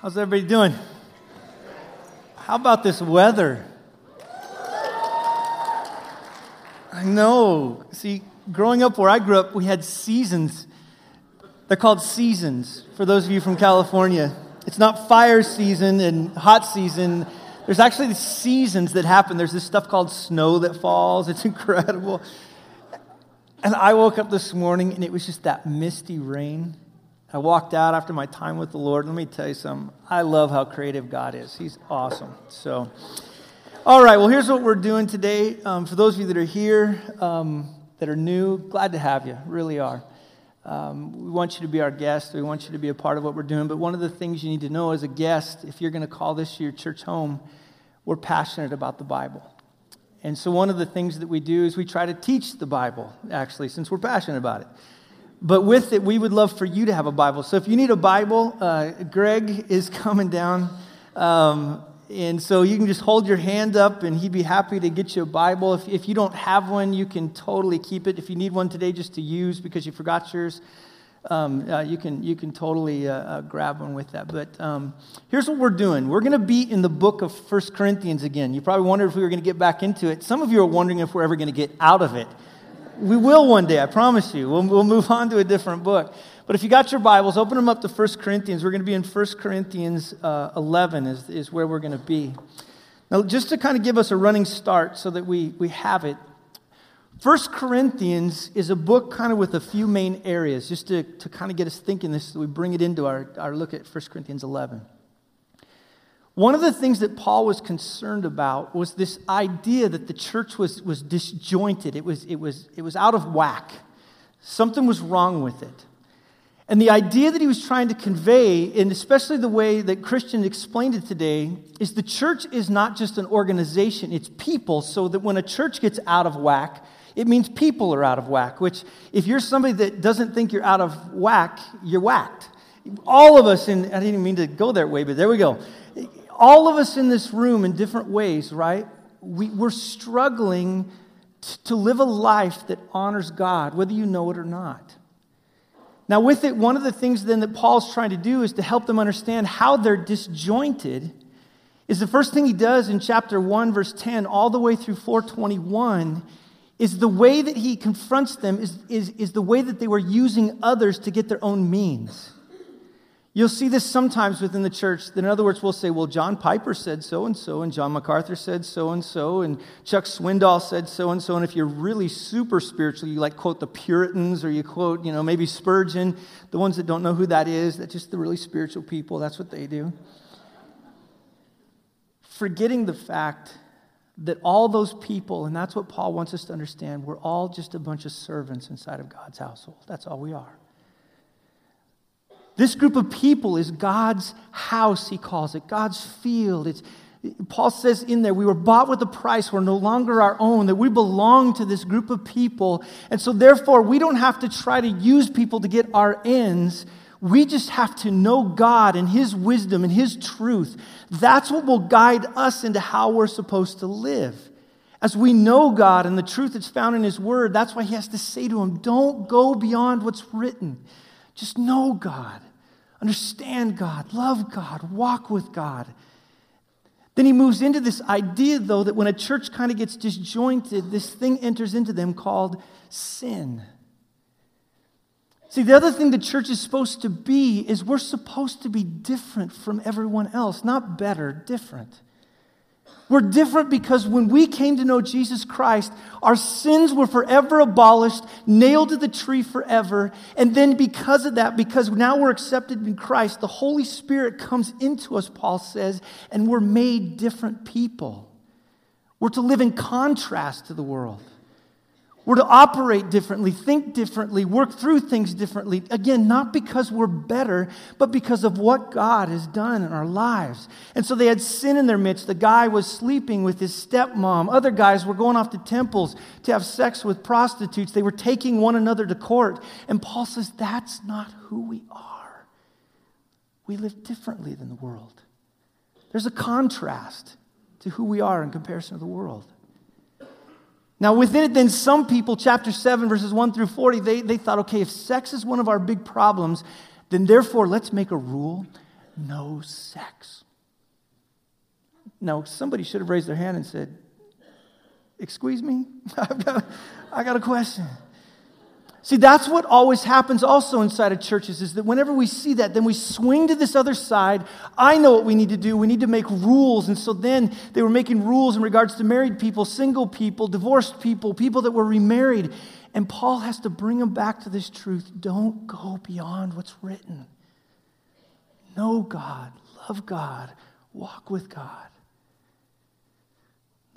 How's everybody doing? How about this weather? I know. See, growing up where I grew up, we had seasons. They're called seasons for those of you from California. It's not fire season and hot season. There's actually seasons that happen. There's this stuff called snow that falls. It's incredible. And I woke up this morning and it was just that misty rain. I walked out after my time with the Lord. Let me tell you something. I love how creative God is. He's awesome. So, all right, well, here's what we're doing today. Um, for those of you that are here, um, that are new, glad to have you, really are. Um, we want you to be our guest. We want you to be a part of what we're doing. But one of the things you need to know as a guest, if you're going to call this your church home, we're passionate about the Bible. And so, one of the things that we do is we try to teach the Bible, actually, since we're passionate about it. But with it, we would love for you to have a Bible. So if you need a Bible, uh, Greg is coming down. Um, and so you can just hold your hand up and he'd be happy to get you a Bible. If, if you don't have one, you can totally keep it. If you need one today just to use because you forgot yours, um, uh, you, can, you can totally uh, uh grab one with that. But um, here's what we're doing we're going to be in the book of First Corinthians again. You probably wondered if we were going to get back into it. Some of you are wondering if we're ever going to get out of it. We will one day, I promise you. We'll, we'll move on to a different book. But if you got your Bibles, open them up to 1 Corinthians. We're going to be in 1 Corinthians uh, 11 is, is where we're going to be. Now, just to kind of give us a running start so that we, we have it, 1 Corinthians is a book kind of with a few main areas, just to, to kind of get us thinking this, so we bring it into our, our look at 1 Corinthians 11. One of the things that Paul was concerned about was this idea that the church was, was disjointed, it was, it, was, it was out of whack. Something was wrong with it. And the idea that he was trying to convey, and especially the way that Christian explained it today, is the church is not just an organization, it's people, so that when a church gets out of whack, it means people are out of whack, which, if you're somebody that doesn't think you're out of whack, you're whacked. All of us, and I didn't mean to go that way, but there we go all of us in this room in different ways, right? We, we're struggling t- to live a life that honors God, whether you know it or not. Now, with it, one of the things then that Paul's trying to do is to help them understand how they're disjointed. Is the first thing he does in chapter 1, verse 10, all the way through 421, is the way that he confronts them is, is, is the way that they were using others to get their own means. You'll see this sometimes within the church. That in other words, we'll say, well, John Piper said so and so, and John MacArthur said so and so, and Chuck Swindoll said so and so. And if you're really super spiritual, you like quote the Puritans or you quote, you know, maybe Spurgeon, the ones that don't know who that is, that just the really spiritual people. That's what they do. Forgetting the fact that all those people, and that's what Paul wants us to understand, we're all just a bunch of servants inside of God's household. That's all we are. This group of people is God's house, he calls it, God's field. It's, Paul says in there, we were bought with a price, we're no longer our own, that we belong to this group of people. And so, therefore, we don't have to try to use people to get our ends. We just have to know God and His wisdom and His truth. That's what will guide us into how we're supposed to live. As we know God and the truth that's found in His Word, that's why He has to say to him, Don't go beyond what's written. Just know God. Understand God, love God, walk with God. Then he moves into this idea, though, that when a church kind of gets disjointed, this thing enters into them called sin. See, the other thing the church is supposed to be is we're supposed to be different from everyone else, not better, different. We're different because when we came to know Jesus Christ, our sins were forever abolished, nailed to the tree forever. And then, because of that, because now we're accepted in Christ, the Holy Spirit comes into us, Paul says, and we're made different people. We're to live in contrast to the world. We're to operate differently, think differently, work through things differently. Again, not because we're better, but because of what God has done in our lives. And so they had sin in their midst. The guy was sleeping with his stepmom. Other guys were going off to temples to have sex with prostitutes. They were taking one another to court. And Paul says, that's not who we are. We live differently than the world. There's a contrast to who we are in comparison to the world. Now, within it, then some people, chapter 7, verses 1 through 40, they, they thought, okay, if sex is one of our big problems, then therefore let's make a rule no sex. Now, somebody should have raised their hand and said, Excuse me? I've got, I got a question. See, that's what always happens also inside of churches is that whenever we see that, then we swing to this other side. I know what we need to do. We need to make rules. And so then they were making rules in regards to married people, single people, divorced people, people that were remarried. And Paul has to bring them back to this truth. Don't go beyond what's written. Know God, love God, walk with God.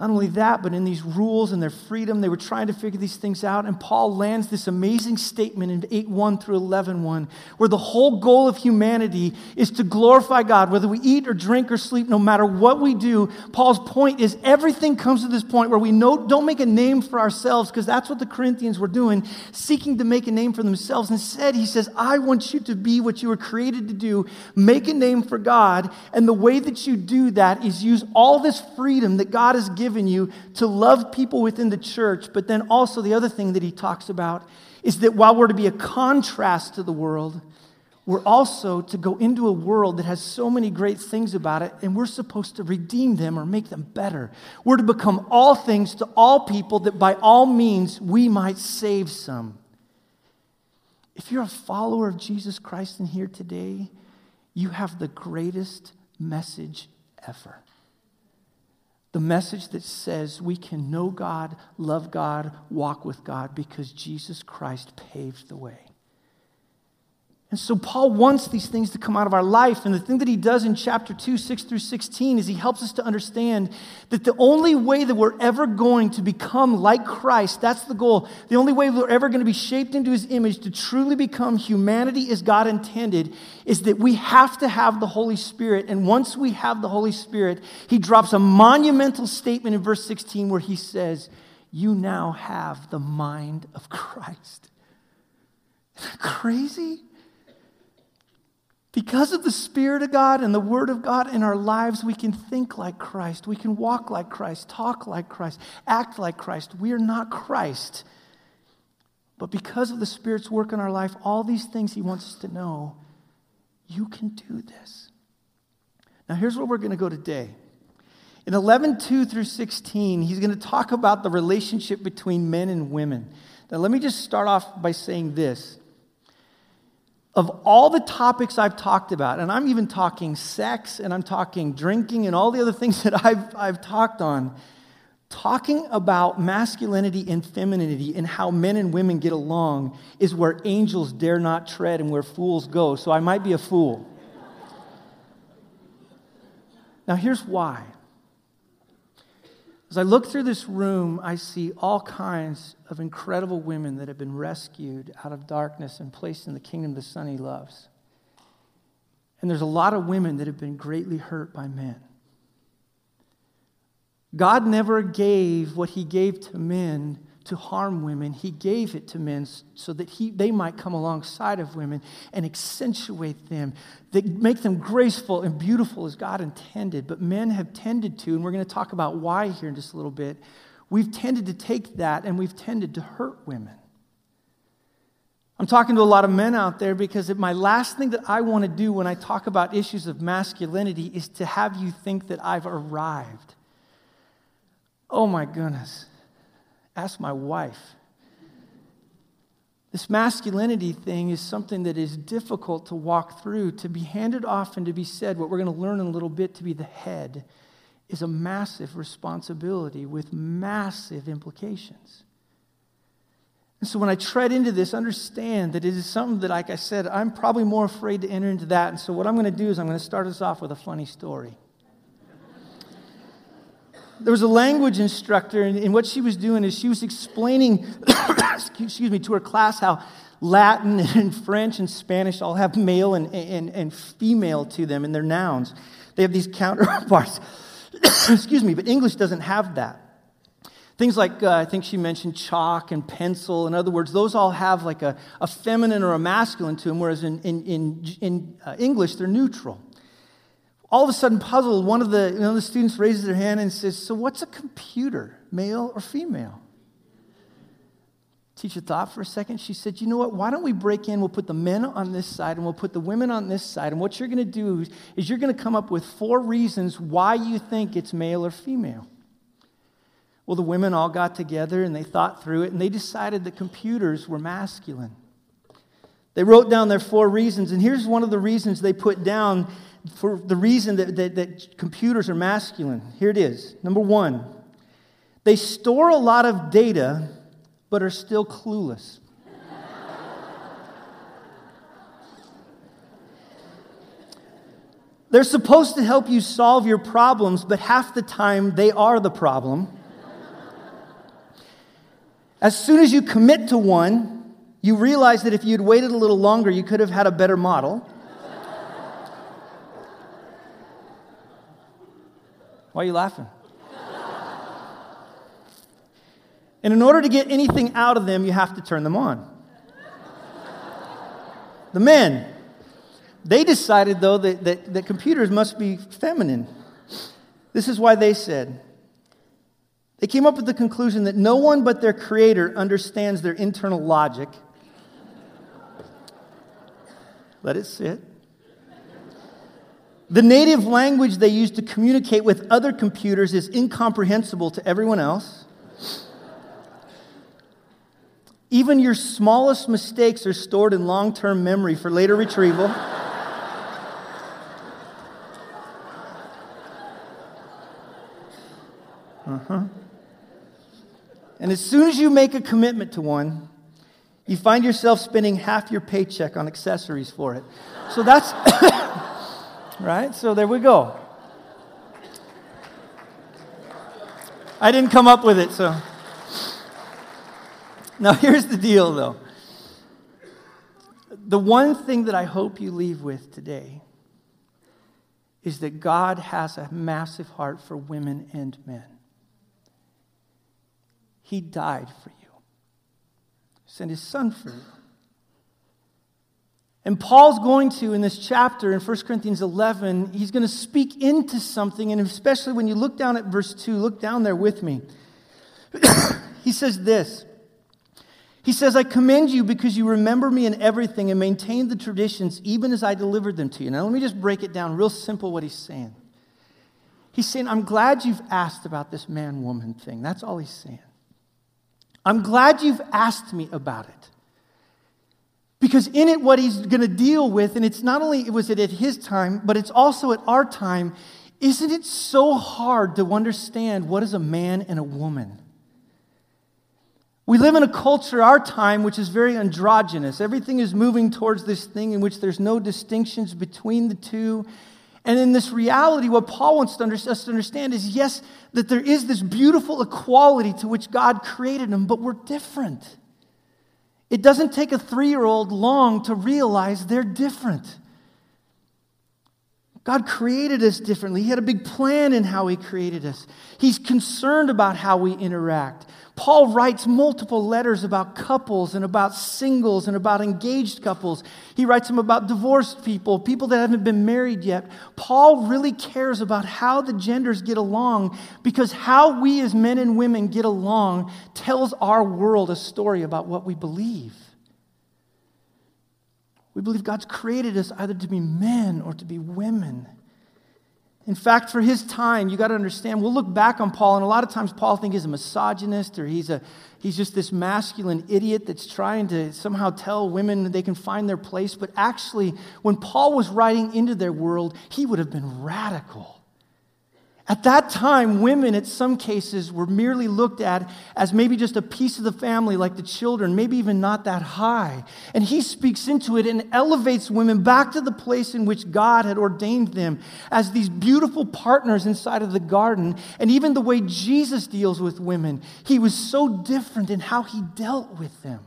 Not only that, but in these rules and their freedom, they were trying to figure these things out. And Paul lands this amazing statement in 8 1 through 11 1, where the whole goal of humanity is to glorify God, whether we eat or drink or sleep, no matter what we do. Paul's point is everything comes to this point where we know, don't make a name for ourselves, because that's what the Corinthians were doing, seeking to make a name for themselves. Instead, he says, I want you to be what you were created to do, make a name for God. And the way that you do that is use all this freedom that God has given given you to love people within the church. But then also, the other thing that he talks about is that while we're to be a contrast to the world, we're also to go into a world that has so many great things about it, and we're supposed to redeem them or make them better. We're to become all things to all people that by all means we might save some. If you're a follower of Jesus Christ in here today, you have the greatest message ever. The message that says we can know God, love God, walk with God because Jesus Christ paved the way. And so Paul wants these things to come out of our life. And the thing that he does in chapter 2, 6 through 16, is he helps us to understand that the only way that we're ever going to become like Christ, that's the goal, the only way we're ever going to be shaped into his image to truly become humanity as God intended, is that we have to have the Holy Spirit. And once we have the Holy Spirit, he drops a monumental statement in verse 16 where he says, You now have the mind of Christ. Isn't that crazy? Because of the Spirit of God and the Word of God in our lives, we can think like Christ. We can walk like Christ, talk like Christ, act like Christ. We are not Christ. But because of the Spirit's work in our life, all these things He wants us to know, you can do this. Now, here's where we're going to go today. In 11, 2 through 16, he's going to talk about the relationship between men and women. Now, let me just start off by saying this of all the topics I've talked about, and I'm even talking sex and I'm talking drinking and all the other things that I've, I've talked on, talking about masculinity and femininity and how men and women get along is where angels dare not tread and where fools go. So I might be a fool. Now, here's why. As I look through this room, I see all kinds of incredible women that have been rescued out of darkness and placed in the kingdom of the Son He loves. And there's a lot of women that have been greatly hurt by men. God never gave what He gave to men to harm women. He gave it to men so that he, they might come alongside of women and accentuate them, that make them graceful and beautiful as God intended. But men have tended to, and we're going to talk about why here in just a little bit, we've tended to take that and we've tended to hurt women. I'm talking to a lot of men out there because my last thing that I want to do when I talk about issues of masculinity is to have you think that I've arrived. Oh my goodness. Ask my wife. This masculinity thing is something that is difficult to walk through. To be handed off and to be said, what we're going to learn in a little bit, to be the head, is a massive responsibility with massive implications. And so when I tread into this, understand that it is something that, like I said, I'm probably more afraid to enter into that. And so what I'm going to do is I'm going to start us off with a funny story there was a language instructor, and, and what she was doing is she was explaining, excuse me, to her class how Latin and French and Spanish all have male and, and, and female to them in their nouns. They have these counterparts. excuse me, but English doesn't have that. Things like, uh, I think she mentioned chalk and pencil. In other words, those all have like a, a feminine or a masculine to them, whereas in, in, in, in uh, English, they're neutral all of a sudden puzzled, one of the, you know, the students raises their hand and says, So, what's a computer, male or female? Teacher thought for a second. She said, You know what? Why don't we break in? We'll put the men on this side and we'll put the women on this side. And what you're going to do is you're going to come up with four reasons why you think it's male or female. Well, the women all got together and they thought through it and they decided that computers were masculine. They wrote down their four reasons, and here's one of the reasons they put down for the reason that, that, that computers are masculine. Here it is. Number one, they store a lot of data but are still clueless. They're supposed to help you solve your problems, but half the time they are the problem. As soon as you commit to one, you realize that if you'd waited a little longer, you could have had a better model. Why are you laughing? And in order to get anything out of them, you have to turn them on. The men, they decided, though, that, that, that computers must be feminine. This is why they said, they came up with the conclusion that no one but their creator understands their internal logic. Let it sit. The native language they use to communicate with other computers is incomprehensible to everyone else. Even your smallest mistakes are stored in long term memory for later retrieval. Uh-huh. And as soon as you make a commitment to one, you find yourself spending half your paycheck on accessories for it. So that's, right? So there we go. I didn't come up with it, so. Now, here's the deal, though. The one thing that I hope you leave with today is that God has a massive heart for women and men. He died for you, sent his son for you. And Paul's going to, in this chapter in 1 Corinthians 11, he's going to speak into something, and especially when you look down at verse 2, look down there with me. he says this he says, I commend you because you remember me in everything and maintain the traditions even as I delivered them to you. Now, let me just break it down real simple what he's saying. He's saying, I'm glad you've asked about this man woman thing. That's all he's saying. I'm glad you've asked me about it. Because in it, what he's going to deal with, and it's not only was it at his time, but it's also at our time, isn't it so hard to understand what is a man and a woman? We live in a culture, our time, which is very androgynous. Everything is moving towards this thing in which there's no distinctions between the two. And in this reality, what Paul wants us to understand is yes, that there is this beautiful equality to which God created them, but we're different. It doesn't take a three year old long to realize they're different. God created us differently. He had a big plan in how He created us. He's concerned about how we interact. Paul writes multiple letters about couples and about singles and about engaged couples. He writes them about divorced people, people that haven't been married yet. Paul really cares about how the genders get along because how we as men and women get along tells our world a story about what we believe. We believe God's created us either to be men or to be women. In fact, for his time, you got to understand, we'll look back on Paul, and a lot of times Paul thinks he's a misogynist or he's, a, he's just this masculine idiot that's trying to somehow tell women they can find their place. But actually, when Paul was writing into their world, he would have been radical. At that time, women, in some cases, were merely looked at as maybe just a piece of the family, like the children, maybe even not that high. And he speaks into it and elevates women back to the place in which God had ordained them as these beautiful partners inside of the garden. And even the way Jesus deals with women, he was so different in how he dealt with them.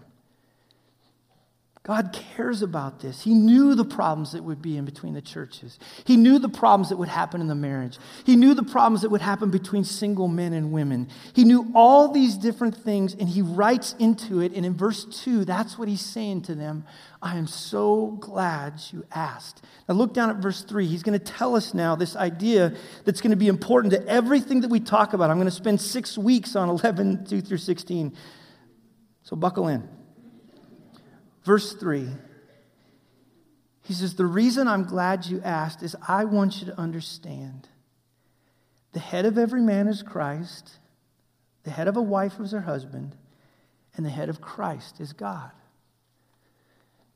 God cares about this. He knew the problems that would be in between the churches. He knew the problems that would happen in the marriage. He knew the problems that would happen between single men and women. He knew all these different things, and he writes into it. And in verse 2, that's what he's saying to them I am so glad you asked. Now, look down at verse 3. He's going to tell us now this idea that's going to be important to everything that we talk about. I'm going to spend six weeks on 11, 2 through 16. So buckle in. Verse 3. He says, The reason I'm glad you asked is I want you to understand the head of every man is Christ, the head of a wife is her husband, and the head of Christ is God.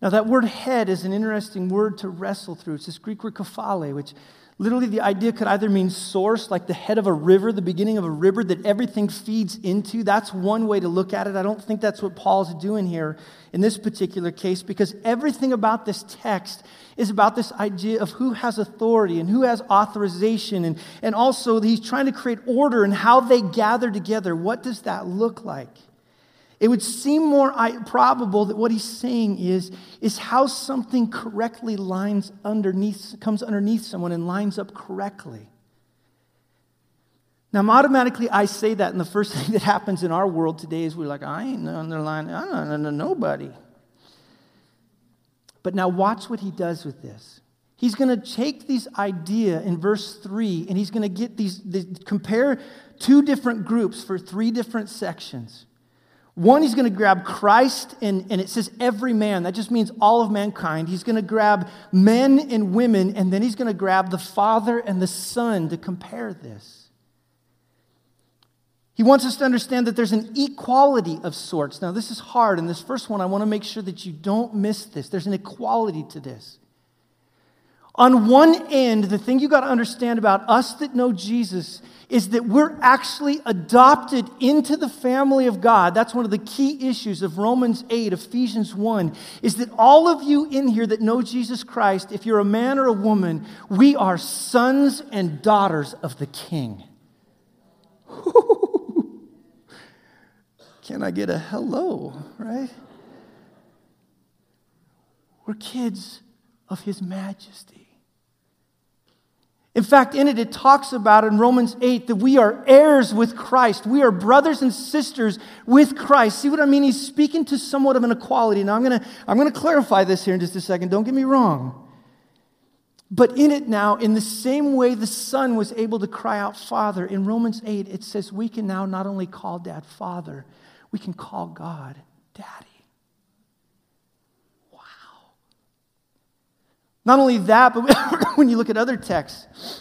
Now, that word head is an interesting word to wrestle through. It's this Greek word kephale, which literally the idea could either mean source, like the head of a river, the beginning of a river that everything feeds into. That's one way to look at it. I don't think that's what Paul's doing here in this particular case, because everything about this text is about this idea of who has authority and who has authorization. And, and also, he's trying to create order and how they gather together. What does that look like? It would seem more probable that what he's saying is, is how something correctly lines underneath, comes underneath someone and lines up correctly. Now, automatically, I say that, and the first thing that happens in our world today is we're like, I ain't underlining, I don't nobody. But now, watch what he does with this. He's going to take these idea in verse 3 and he's going to get these, these, compare two different groups for three different sections. One, he's going to grab Christ, and, and it says every man. That just means all of mankind. He's going to grab men and women, and then he's going to grab the Father and the Son to compare this. He wants us to understand that there's an equality of sorts. Now, this is hard. In this first one, I want to make sure that you don't miss this. There's an equality to this. On one end, the thing you got to understand about us that know Jesus is that we're actually adopted into the family of God. That's one of the key issues of Romans 8, Ephesians 1, is that all of you in here that know Jesus Christ, if you're a man or a woman, we are sons and daughters of the King. Can I get a hello, right? We're kids of His majesty. In fact, in it, it talks about in Romans 8 that we are heirs with Christ. We are brothers and sisters with Christ. See what I mean? He's speaking to somewhat of an equality. Now, I'm going to I'm going to clarify this here in just a second. Don't get me wrong. But in it now, in the same way the Son was able to cry out, Father, in Romans 8, it says we can now not only call Dad Father, we can call God Daddy. Not only that, but when you look at other texts,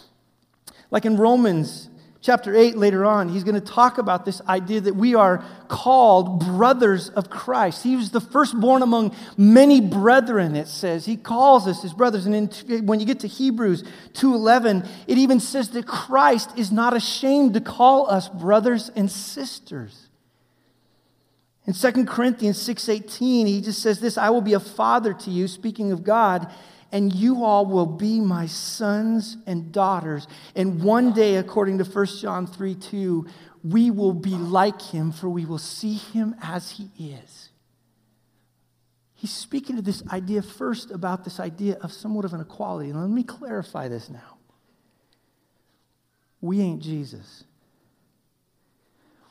like in Romans chapter 8 later on, he's going to talk about this idea that we are called brothers of Christ. He was the firstborn among many brethren, it says. He calls us his brothers. And in, when you get to Hebrews 2.11, it even says that Christ is not ashamed to call us brothers and sisters. In 2 Corinthians 6.18, he just says this, I will be a father to you, speaking of God, and you all will be my sons and daughters. And one day, according to 1 John 3 2, we will be like him, for we will see him as he is. He's speaking to this idea first about this idea of somewhat of an equality. And let me clarify this now. We ain't Jesus.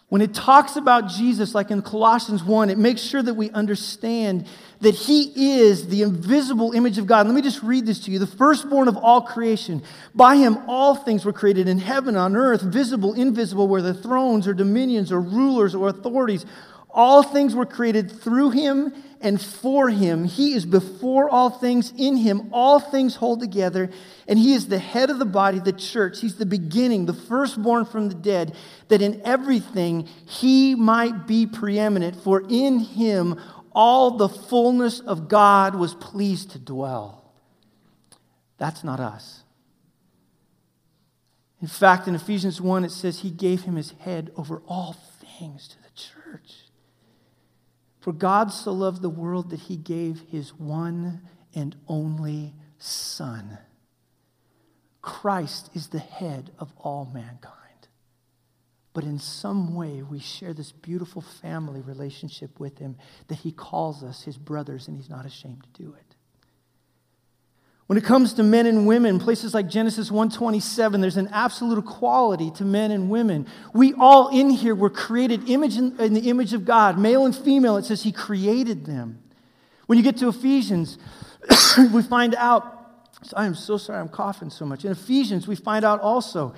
When it talks about Jesus, like in Colossians 1, it makes sure that we understand that he is the invisible image of God. Let me just read this to you. The firstborn of all creation. By him, all things were created in heaven, on earth, visible, invisible, whether the thrones or dominions or rulers or authorities. All things were created through him and for him. He is before all things. In him, all things hold together. And he is the head of the body, the church. He's the beginning, the firstborn from the dead, that in everything he might be preeminent. For in him all the fullness of God was pleased to dwell. That's not us. In fact, in Ephesians 1, it says he gave him his head over all things to the church. For God so loved the world that he gave his one and only Son. Christ is the head of all mankind. But in some way, we share this beautiful family relationship with him that he calls us his brothers, and he's not ashamed to do it. When it comes to men and women, places like Genesis 1:27, there's an absolute equality to men and women. We all in here were created image in, in, the image of God, male and female. It says he created them. When you get to Ephesians, we find out I am so sorry I'm coughing so much. In Ephesians, we find out also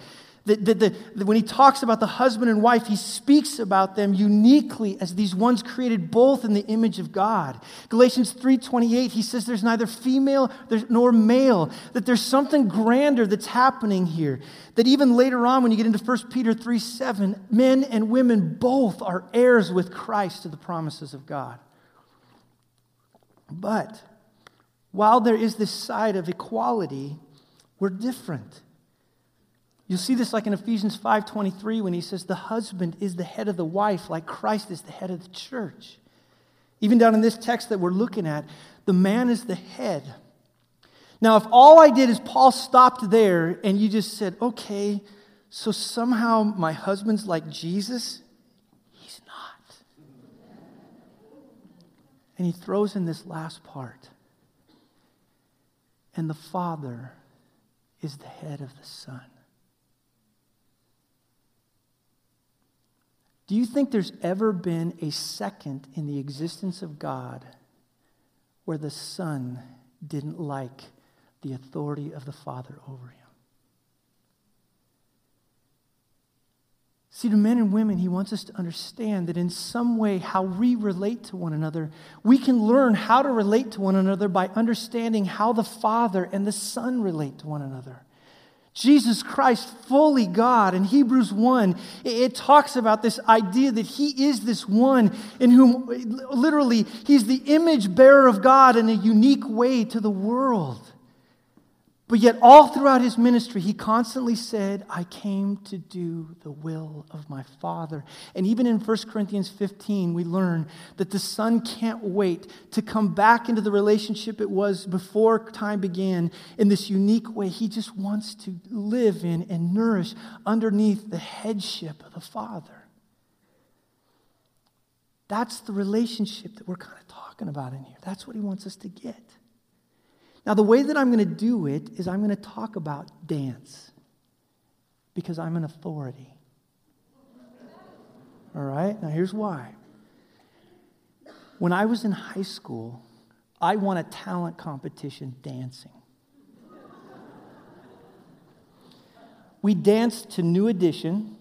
That, when he talks about the husband and wife, he speaks about them uniquely as these ones created both in the image of God. Galatians 3:28, he says there's neither female nor male, that there's something grander that's happening here. That even later on, when you get into 1 Peter 3 7, men and women both are heirs with Christ to the promises of God. But while there is this side of equality, we're different. You'll see this like in Ephesians 5:23 when he says the husband is the head of the wife like Christ is the head of the church. Even down in this text that we're looking at, the man is the head. Now, if all I did is Paul stopped there and you just said, "Okay, so somehow my husband's like Jesus?" He's not. And he throws in this last part. And the father is the head of the son. Do you think there's ever been a second in the existence of God where the Son didn't like the authority of the Father over him? See, to men and women, he wants us to understand that in some way, how we relate to one another, we can learn how to relate to one another by understanding how the Father and the Son relate to one another. Jesus Christ, fully God. In Hebrews 1, it talks about this idea that He is this one in whom, literally, He's the image bearer of God in a unique way to the world. But yet, all throughout his ministry, he constantly said, I came to do the will of my Father. And even in 1 Corinthians 15, we learn that the Son can't wait to come back into the relationship it was before time began in this unique way. He just wants to live in and nourish underneath the headship of the Father. That's the relationship that we're kind of talking about in here. That's what he wants us to get. Now, the way that I'm going to do it is I'm going to talk about dance because I'm an authority. All right? Now, here's why. When I was in high school, I won a talent competition dancing. We danced to New Edition,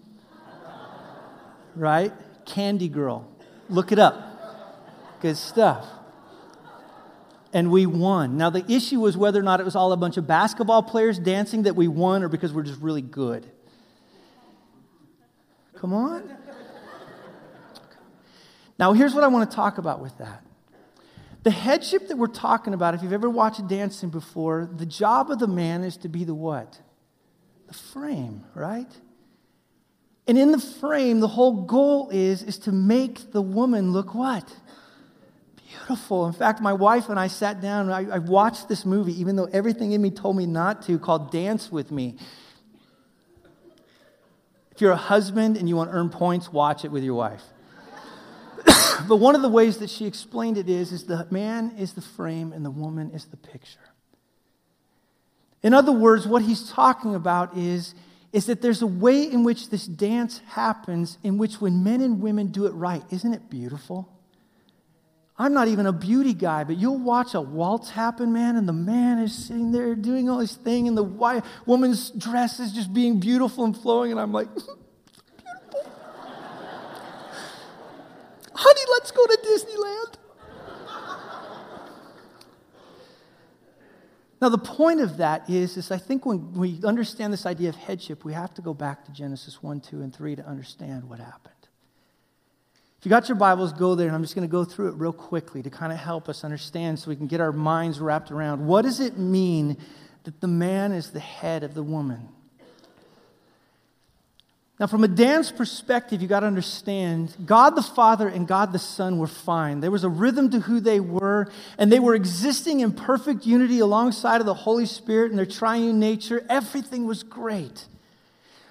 right? Candy Girl. Look it up. Good stuff and we won. Now, the issue was whether or not it was all a bunch of basketball players dancing that we won or because we're just really good. Come on. Now, here's what I want to talk about with that. The headship that we're talking about, if you've ever watched dancing before, the job of the man is to be the what? The frame, right? And in the frame, the whole goal is, is to make the woman look what? Beautiful. In fact, my wife and I sat down I, I, watched this movie, even though everything in me told me not to, called Dance with Me. If you're a husband and you want to earn points, watch it with your wife. but one of the ways that she explained it is, is the man is the frame and the woman is the picture. In other words, what he's talking about is, is that there's a way in which this dance happens in which when men and women do it right, isn't it beautiful? I'm not even a beauty guy, but you'll watch a waltz happen, man, and the man is sitting there doing all this thing, and the white woman's dress is just being beautiful and flowing, and I'm like, beautiful. Honey, let's go to Disneyland. now, the point of that is, is I think when we understand this idea of headship, we have to go back to Genesis 1, 2, and 3 to understand what happened. You got your Bibles, go there, and I'm just going to go through it real quickly to kind of help us understand so we can get our minds wrapped around. What does it mean that the man is the head of the woman? Now, from a dance perspective, you got to understand God the Father and God the Son were fine. There was a rhythm to who they were, and they were existing in perfect unity alongside of the Holy Spirit and their triune nature. Everything was great.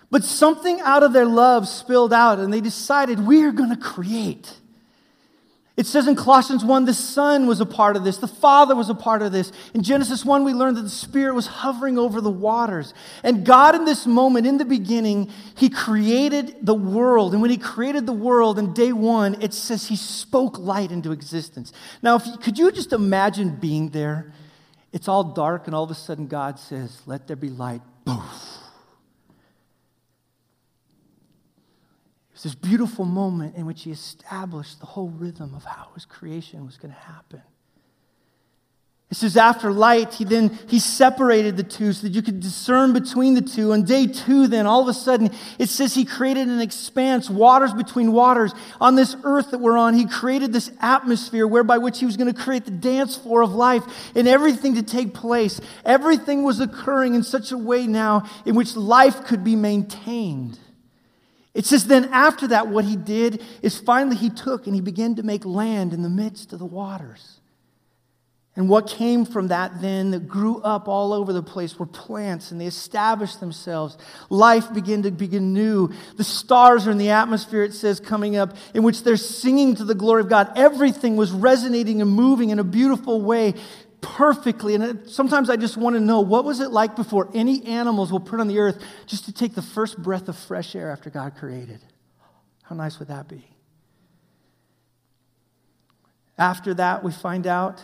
But something out of their love spilled out, and they decided, we are going to create. It says in Colossians 1, the Son was a part of this, the Father was a part of this. In Genesis 1, we learned that the Spirit was hovering over the waters. And God, in this moment, in the beginning, He created the world. And when He created the world in day one, it says He spoke light into existence. Now, if you, could you just imagine being there? It's all dark, and all of a sudden God says, Let there be light. Boof was this beautiful moment in which he established the whole rhythm of how his creation was going to happen. It says after light, he then he separated the two so that you could discern between the two. On day two, then all of a sudden, it says he created an expanse, waters between waters. On this earth that we're on, he created this atmosphere whereby which he was going to create the dance floor of life and everything to take place. Everything was occurring in such a way now in which life could be maintained. It says then after that, what he did is finally he took and he began to make land in the midst of the waters. And what came from that then that grew up all over the place were plants and they established themselves. Life began to begin new. The stars are in the atmosphere, it says, coming up, in which they're singing to the glory of God. Everything was resonating and moving in a beautiful way, perfectly. And sometimes I just want to know what was it like before any animals were put on the earth just to take the first breath of fresh air after God created? How nice would that be? After that, we find out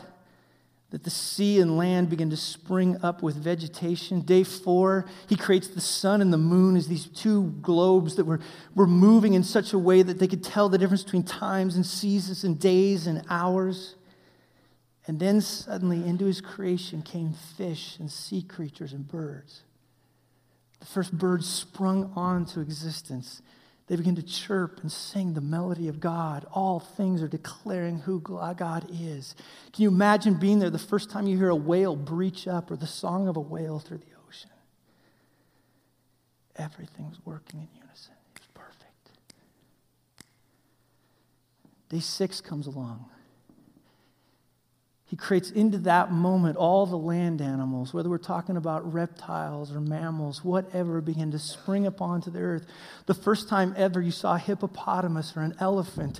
that the sea and land begin to spring up with vegetation. Day four, he creates the sun and the moon as these two globes that were, were moving in such a way that they could tell the difference between times and seasons and days and hours. And then suddenly into his creation came fish and sea creatures and birds. The first birds sprung onto existence. They begin to chirp and sing the melody of God. All things are declaring who God is. Can you imagine being there the first time you hear a whale breach up or the song of a whale through the ocean? Everything was working in unison. It was perfect. Day six comes along. He creates into that moment all the land animals, whether we're talking about reptiles or mammals, whatever, begin to spring up onto the earth. The first time ever you saw a hippopotamus or an elephant,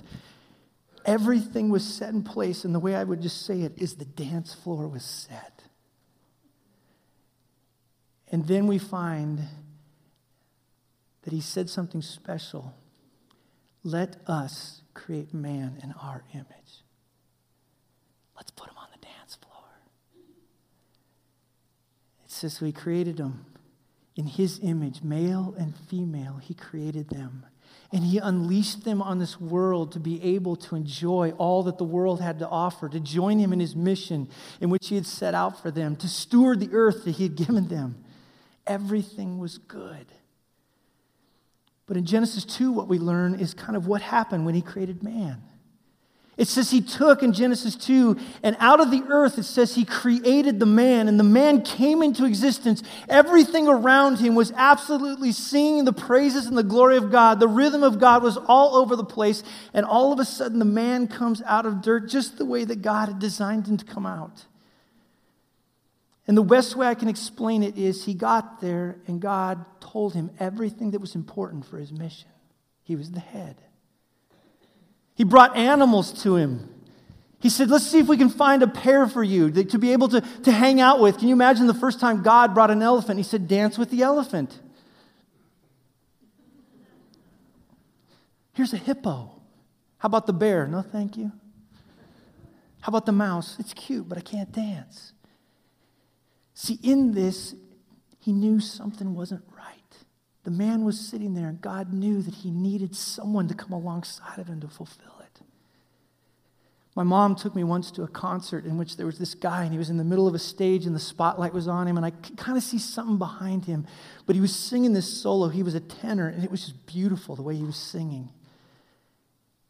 everything was set in place. And the way I would just say it is the dance floor was set. And then we find that he said something special. Let us create man in our image. Let's put him on the dance floor. It says, so He created them in His image, male and female, He created them. And He unleashed them on this world to be able to enjoy all that the world had to offer, to join Him in His mission in which He had set out for them, to steward the earth that He had given them. Everything was good. But in Genesis 2, what we learn is kind of what happened when He created man. It says he took in Genesis 2, and out of the earth, it says he created the man, and the man came into existence. Everything around him was absolutely singing the praises and the glory of God. The rhythm of God was all over the place, and all of a sudden, the man comes out of dirt just the way that God had designed him to come out. And the best way I can explain it is he got there, and God told him everything that was important for his mission. He was the head. He brought animals to him. He said, Let's see if we can find a pair for you to be able to, to hang out with. Can you imagine the first time God brought an elephant? He said, Dance with the elephant. Here's a hippo. How about the bear? No, thank you. How about the mouse? It's cute, but I can't dance. See, in this, he knew something wasn't the man was sitting there, and God knew that he needed someone to come alongside of him to fulfill it. My mom took me once to a concert in which there was this guy, and he was in the middle of a stage, and the spotlight was on him, and I could kind of see something behind him. But he was singing this solo. He was a tenor, and it was just beautiful the way he was singing.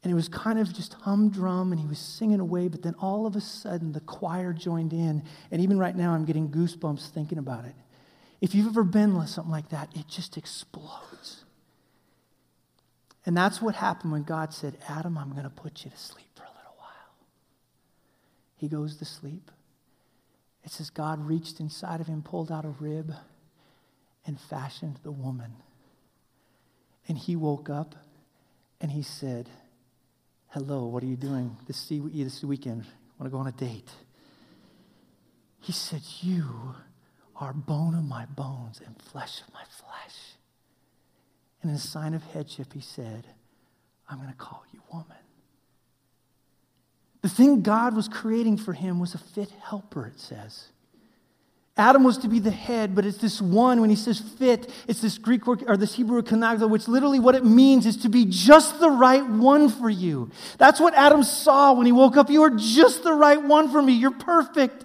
And it was kind of just humdrum, and he was singing away, but then all of a sudden the choir joined in. And even right now, I'm getting goosebumps thinking about it. If you've ever been with something like that, it just explodes. And that's what happened when God said, Adam, I'm going to put you to sleep for a little while. He goes to sleep. It says God reached inside of him, pulled out a rib, and fashioned the woman. And he woke up and he said, Hello, what are you doing this, weekend? Want to go on a date? He said, You are bone of my bones and flesh of my flesh. And in a sign of headship, he said, I'm going to call you woman. The thing God was creating for him was a fit helper, it says. Adam was to be the head, but it's this one, when he says fit, it's this Greek word, or this Hebrew kenegdo, which literally what it means is to be just the right one for you. That's what Adam saw when he woke up. You are just the right one for me. You're perfect.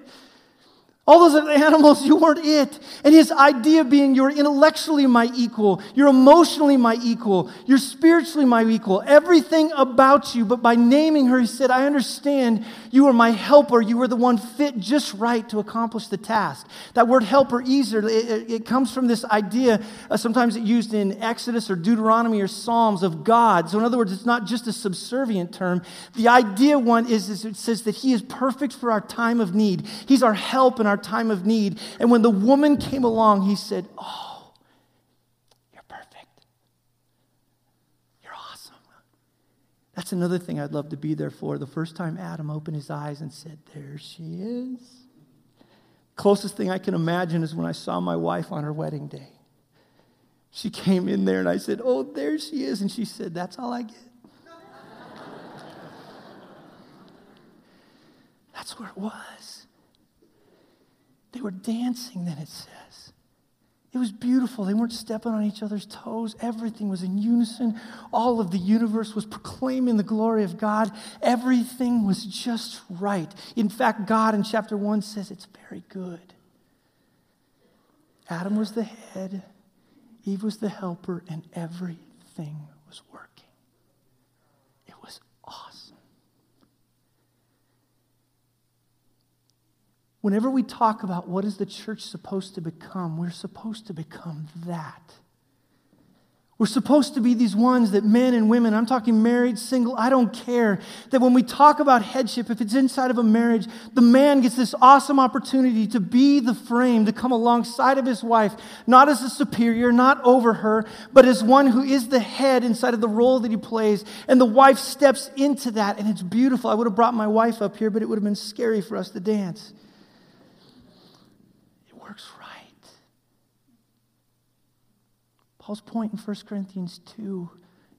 All those other animals, you weren't it. And his idea being you're intellectually my equal, you're emotionally my equal, you're spiritually my equal, everything about you. But by naming her, he said, I understand you are my helper. You are the one fit just right to accomplish the task. That word helper, ezer, it, it comes from this idea, uh, sometimes it's used in Exodus or Deuteronomy or Psalms of God. So, in other words, it's not just a subservient term. The idea one is, is it says that he is perfect for our time of need, he's our help in our time of need. And when the woman came along, he said, Oh, you're perfect. You're awesome. That's another thing I'd love to be there for. The first time Adam opened his eyes and said, There she is. Closest thing I can imagine is when I saw my wife on her wedding day. She came in there and I said, Oh, there she is. And she said, That's all I get. That's where it was. They were dancing, then it says. It was beautiful. They weren't stepping on each other's toes. Everything was in unison. All of the universe was proclaiming the glory of God. Everything was just right. In fact, God in chapter 1 says it's very good. Adam was the head, Eve was the helper, and everything was working. It was awesome. Whenever we talk about what is the church supposed to become, we're supposed to become that. We're supposed to be these ones that men and women, I'm talking married, single, I don't care, that when we talk about headship, if it's inside of a marriage, the man gets this awesome opportunity to be the frame, to come alongside of his wife, not as a superior, not over her, but as one who is the head inside of the role that he plays. And the wife steps into that, and it's beautiful. I would have brought my wife up here, but it would have been scary for us to dance. Paul's point in 1 Corinthians 2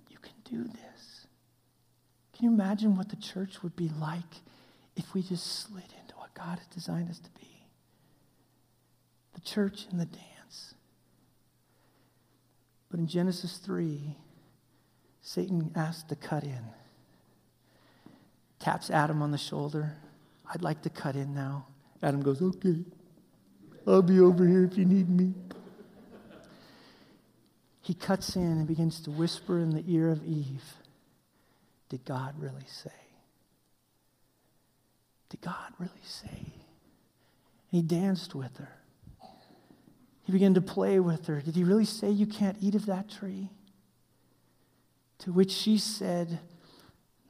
you can do this. Can you imagine what the church would be like if we just slid into what God has designed us to be? The church and the dance. But in Genesis 3, Satan asks to cut in. Taps Adam on the shoulder. I'd like to cut in now. Adam goes, Okay, I'll be over here if you need me he cuts in and begins to whisper in the ear of Eve Did God really say? Did God really say? And he danced with her. He began to play with her. Did he really say you can't eat of that tree? To which she said,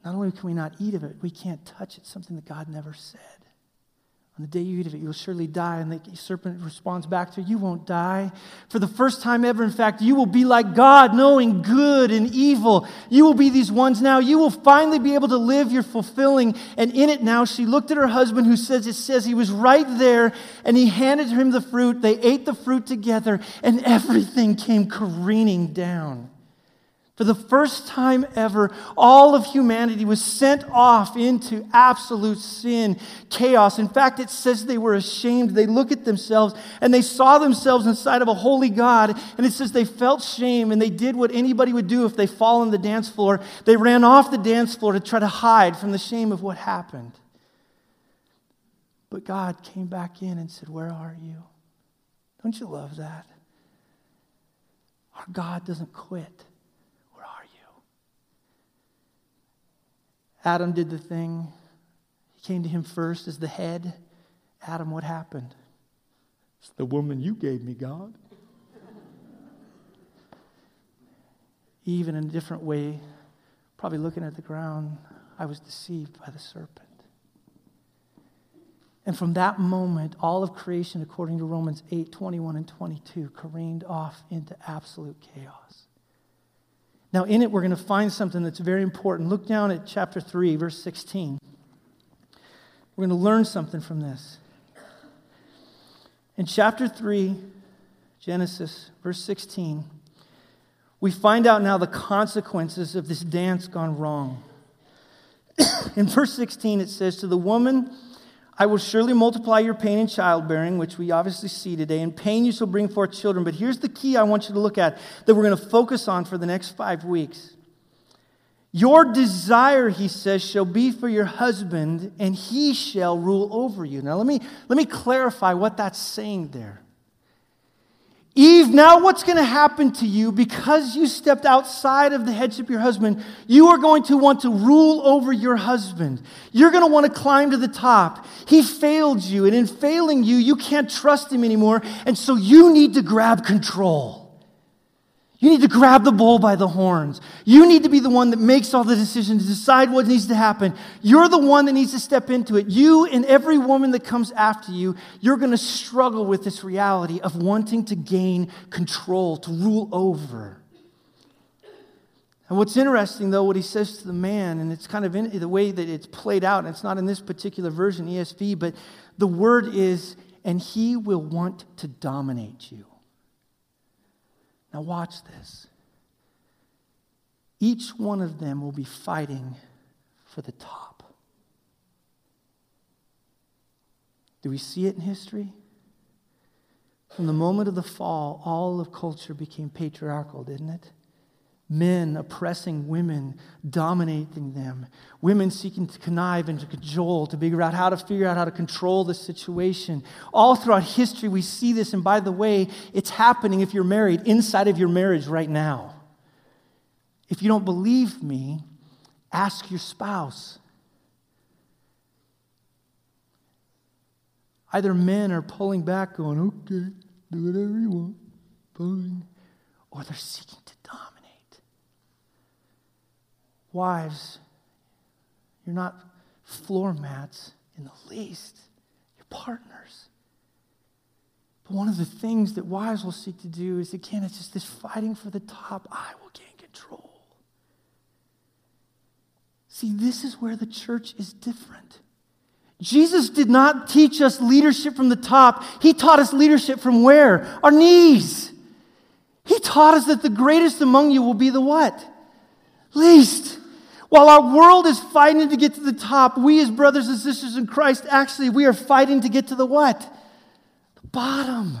Not only can we not eat of it, we can't touch it, something that God never said. On the day you eat of it, you'll surely die. And the serpent responds back to You won't die. For the first time ever, in fact, you will be like God, knowing good and evil. You will be these ones now. You will finally be able to live your fulfilling. And in it now, she looked at her husband, who says, It says he was right there, and he handed him the fruit. They ate the fruit together, and everything came careening down. For the first time ever, all of humanity was sent off into absolute sin, chaos. In fact, it says they were ashamed. They look at themselves and they saw themselves inside of a holy God. And it says they felt shame and they did what anybody would do if they fall on the dance floor. They ran off the dance floor to try to hide from the shame of what happened. But God came back in and said, Where are you? Don't you love that? Our God doesn't quit. Adam did the thing. He came to him first as the head. Adam, what happened? It's the woman you gave me, God. Even in a different way, probably looking at the ground, I was deceived by the serpent. And from that moment, all of creation, according to Romans 8 21 and 22, careened off into absolute chaos. Now, in it, we're going to find something that's very important. Look down at chapter 3, verse 16. We're going to learn something from this. In chapter 3, Genesis, verse 16, we find out now the consequences of this dance gone wrong. in verse 16, it says, To the woman, I will surely multiply your pain in childbearing, which we obviously see today. In pain you shall bring forth children. But here's the key I want you to look at that we're going to focus on for the next five weeks. Your desire, he says, shall be for your husband, and he shall rule over you. Now, let me, let me clarify what that's saying there. Eve, now what's going to happen to you because you stepped outside of the headship of your husband? You are going to want to rule over your husband. You're going to want to climb to the top. He failed you, and in failing you, you can't trust him anymore, and so you need to grab control. You need to grab the bull by the horns. You need to be the one that makes all the decisions, decide what needs to happen. You're the one that needs to step into it. You and every woman that comes after you, you're going to struggle with this reality of wanting to gain control, to rule over. And what's interesting, though, what he says to the man, and it's kind of in the way that it's played out, and it's not in this particular version, ESV, but the word is, and he will want to dominate you. Now, watch this. Each one of them will be fighting for the top. Do we see it in history? From the moment of the fall, all of culture became patriarchal, didn't it? Men oppressing women, dominating them, women seeking to connive and to cajole, to figure out how to figure out how to control the situation. All throughout history, we see this, and by the way, it's happening if you're married inside of your marriage right now. If you don't believe me, ask your spouse. Either men are pulling back, going, okay, do whatever you want, fine, or they're seeking to dominate. Wives, you're not floor mats in the least, you're partners. But one of the things that wives will seek to do is again, it's just this fighting for the top. I will gain control. See, this is where the church is different. Jesus did not teach us leadership from the top. He taught us leadership from where? Our knees. He taught us that the greatest among you will be the what? Least. While our world is fighting to get to the top, we as brothers and sisters in Christ, actually, we are fighting to get to the what? The bottom.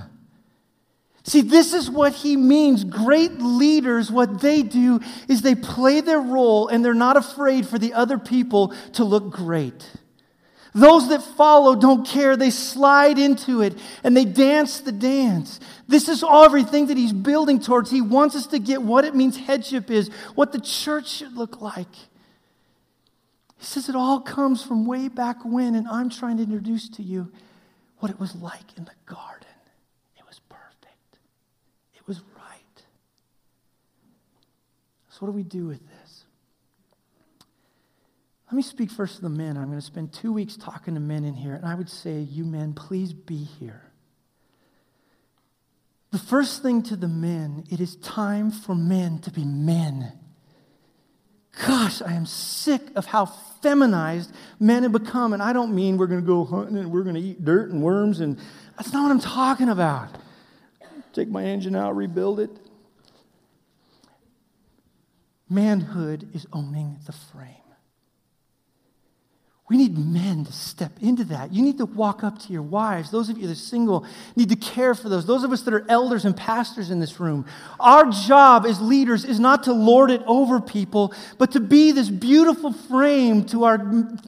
See, this is what he means. Great leaders, what they do is they play their role and they're not afraid for the other people to look great. Those that follow don't care. They slide into it and they dance the dance. This is everything that he's building towards. He wants us to get what it means headship is, what the church should look like. He says it all comes from way back when, and I'm trying to introduce to you what it was like in the garden. It was perfect, it was right. So, what do we do with this? Let me speak first to the men. I'm going to spend two weeks talking to men in here, and I would say, you men, please be here. The first thing to the men, it is time for men to be men. Gosh, I am sick of how feminized men have become. And I don't mean we're going to go hunting and we're going to eat dirt and worms. And that's not what I'm talking about. Take my engine out, rebuild it. Manhood is owning the frame. We need men to step into that. You need to walk up to your wives. Those of you that are single need to care for those. Those of us that are elders and pastors in this room. Our job as leaders is not to lord it over people, but to be this beautiful frame to our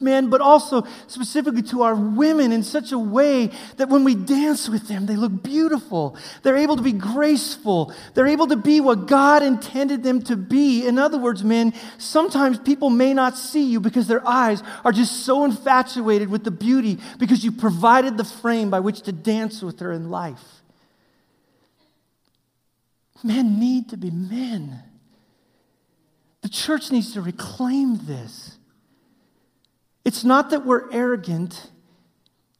men, but also specifically to our women in such a way that when we dance with them, they look beautiful. They're able to be graceful. They're able to be what God intended them to be. In other words, men, sometimes people may not see you because their eyes are just so so infatuated with the beauty because you provided the frame by which to dance with her in life. Men need to be men. The church needs to reclaim this. It's not that we're arrogant,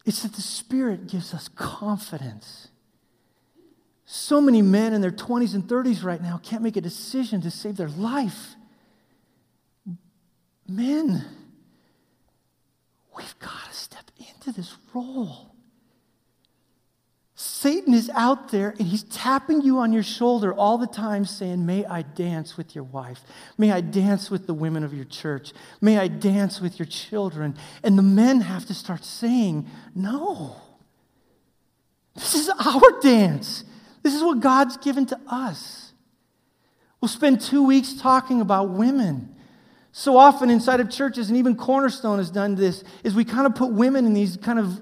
it's that the Spirit gives us confidence. So many men in their 20s and 30s right now can't make a decision to save their life. Men, We've got to step into this role. Satan is out there and he's tapping you on your shoulder all the time saying, May I dance with your wife? May I dance with the women of your church? May I dance with your children? And the men have to start saying, No. This is our dance. This is what God's given to us. We'll spend two weeks talking about women. So often inside of churches, and even Cornerstone has done this, is we kind of put women in these kind of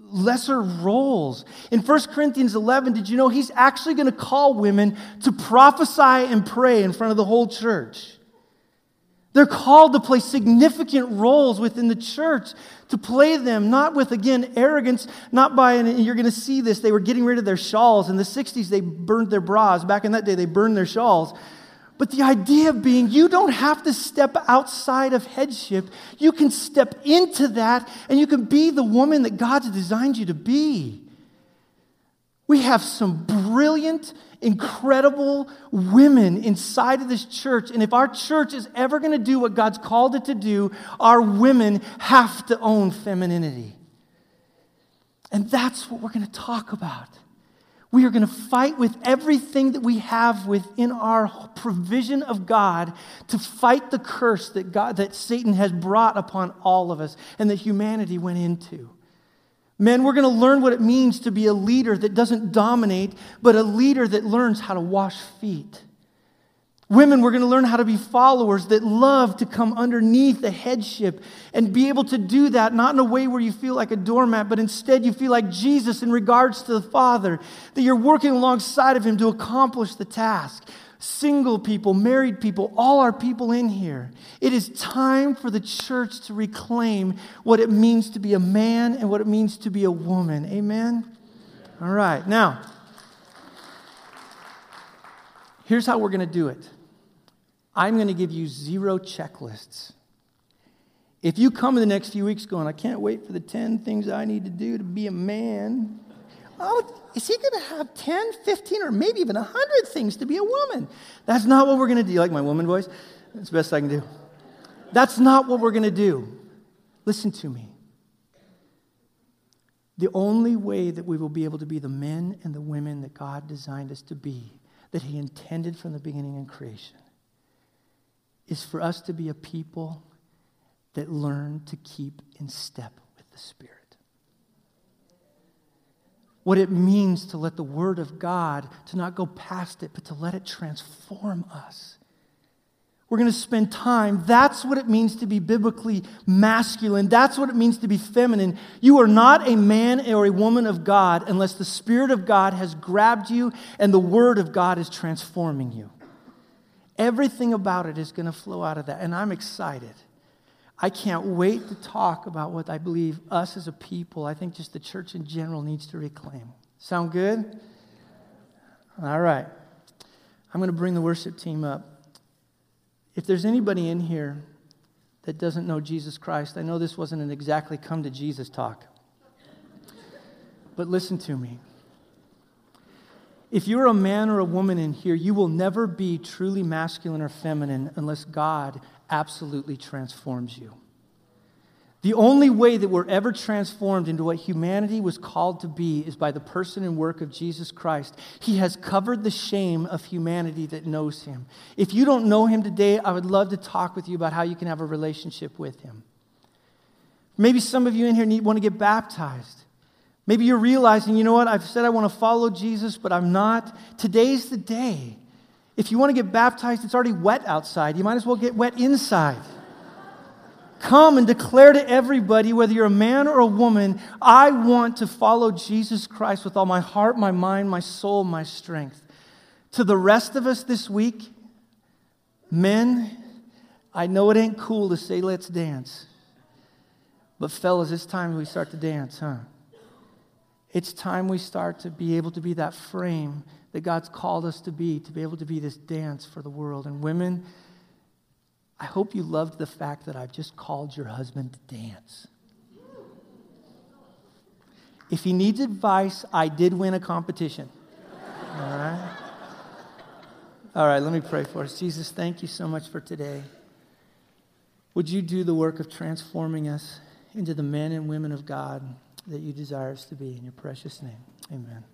lesser roles. In 1 Corinthians 11, did you know he's actually going to call women to prophesy and pray in front of the whole church? They're called to play significant roles within the church, to play them, not with, again, arrogance, not by, and you're going to see this, they were getting rid of their shawls. In the 60s, they burned their bras. Back in that day, they burned their shawls. But the idea being, you don't have to step outside of headship. You can step into that and you can be the woman that God's designed you to be. We have some brilliant, incredible women inside of this church. And if our church is ever going to do what God's called it to do, our women have to own femininity. And that's what we're going to talk about. We are going to fight with everything that we have within our provision of God to fight the curse that, God, that Satan has brought upon all of us and that humanity went into. Men, we're going to learn what it means to be a leader that doesn't dominate, but a leader that learns how to wash feet. Women, we're going to learn how to be followers that love to come underneath the headship and be able to do that, not in a way where you feel like a doormat, but instead you feel like Jesus in regards to the Father, that you're working alongside of Him to accomplish the task. Single people, married people, all our people in here. It is time for the church to reclaim what it means to be a man and what it means to be a woman. Amen? All right, now, here's how we're going to do it. I'm going to give you zero checklists. If you come in the next few weeks going, I can't wait for the 10 things I need to do to be a man, is he going to have 10, 15, or maybe even 100 things to be a woman? That's not what we're going to do. Like my woman voice? That's the best I can do. That's not what we're going to do. Listen to me. The only way that we will be able to be the men and the women that God designed us to be, that He intended from the beginning in creation, is for us to be a people that learn to keep in step with the Spirit. What it means to let the Word of God, to not go past it, but to let it transform us. We're going to spend time. That's what it means to be biblically masculine. That's what it means to be feminine. You are not a man or a woman of God unless the Spirit of God has grabbed you and the Word of God is transforming you. Everything about it is going to flow out of that. And I'm excited. I can't wait to talk about what I believe us as a people, I think just the church in general, needs to reclaim. Sound good? All right. I'm going to bring the worship team up. If there's anybody in here that doesn't know Jesus Christ, I know this wasn't an exactly come to Jesus talk. But listen to me. If you're a man or a woman in here, you will never be truly masculine or feminine unless God absolutely transforms you. The only way that we're ever transformed into what humanity was called to be is by the person and work of Jesus Christ. He has covered the shame of humanity that knows him. If you don't know him today, I would love to talk with you about how you can have a relationship with him. Maybe some of you in here need, want to get baptized. Maybe you're realizing, you know what, I've said I want to follow Jesus, but I'm not. Today's the day. If you want to get baptized, it's already wet outside. You might as well get wet inside. Come and declare to everybody, whether you're a man or a woman, I want to follow Jesus Christ with all my heart, my mind, my soul, my strength. To the rest of us this week, men, I know it ain't cool to say, let's dance. But, fellas, it's time we start to dance, huh? It's time we start to be able to be that frame that God's called us to be, to be able to be this dance for the world. And women, I hope you loved the fact that I've just called your husband to dance. If he needs advice, I did win a competition. All right? All right, let me pray for us. Jesus, thank you so much for today. Would you do the work of transforming us into the men and women of God? That you desire us to be. In your precious name, amen.